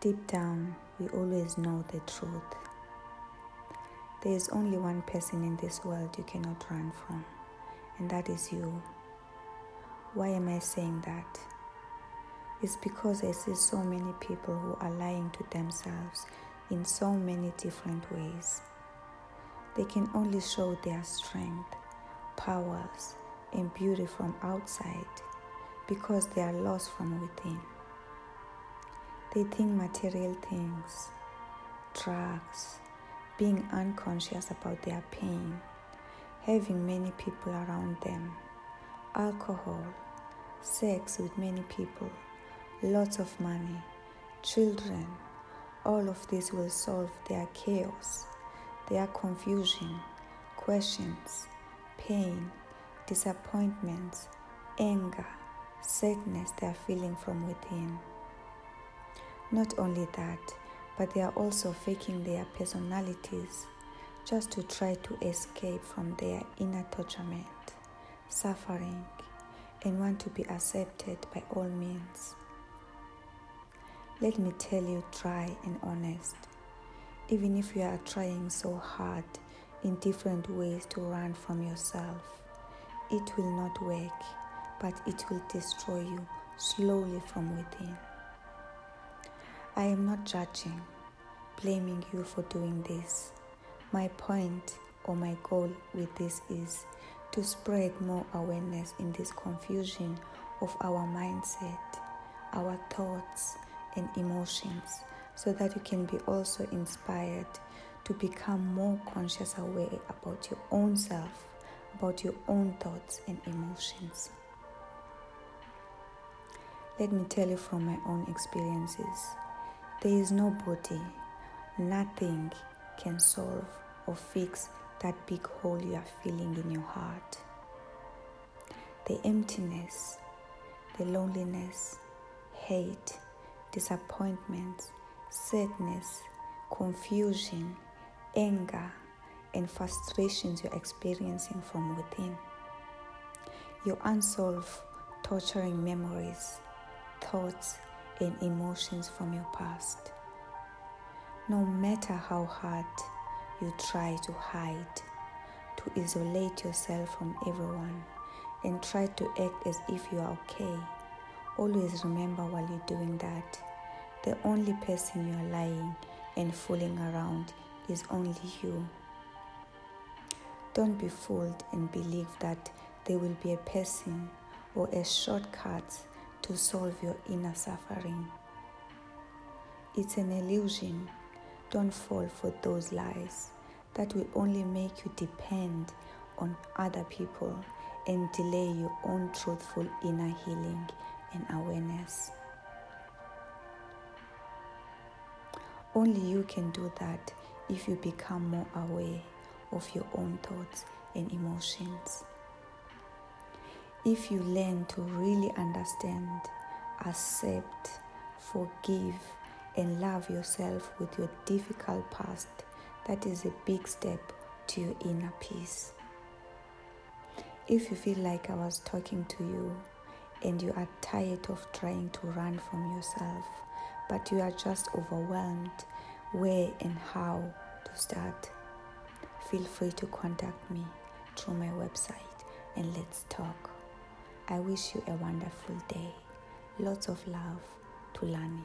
Deep down, we always know the truth. There is only one person in this world you cannot run from, and that is you. Why am I saying that? It's because I see so many people who are lying to themselves in so many different ways. They can only show their strength, powers, and beauty from outside because they are lost from within. They think material things, drugs, being unconscious about their pain, having many people around them, alcohol, sex with many people, lots of money, children, all of this will solve their chaos, their confusion, questions, pain, disappointments, anger, sadness they are feeling from within. Not only that, but they are also faking their personalities just to try to escape from their inner torturement, suffering, and want to be accepted by all means. Let me tell you try and honest. Even if you are trying so hard in different ways to run from yourself, it will not work, but it will destroy you slowly from within. I am not judging, blaming you for doing this. My point or my goal with this is to spread more awareness in this confusion of our mindset, our thoughts, and emotions so that you can be also inspired to become more conscious aware about your own self, about your own thoughts and emotions. Let me tell you from my own experiences there is nobody, nothing can solve or fix that big hole you are feeling in your heart. The emptiness, the loneliness, hate, disappointments, sadness, confusion, anger, and frustrations you're experiencing from within. Your unsolved, torturing memories, thoughts, and emotions from your past. No matter how hard you try to hide, to isolate yourself from everyone, and try to act as if you are okay Always remember while you're doing that, the only person you are lying and fooling around is only you. Don't be fooled and believe that there will be a person or a shortcut to solve your inner suffering. It's an illusion. Don't fall for those lies that will only make you depend on other people and delay your own truthful inner healing and awareness. Only you can do that if you become more aware of your own thoughts and emotions. If you learn to really understand, accept, forgive, and love yourself with your difficult past, that is a big step to your inner peace. If you feel like I was talking to you, and you are tired of trying to run from yourself, but you are just overwhelmed where and how to start, feel free to contact me through my website and let's talk. I wish you a wonderful day. Lots of love to Lani.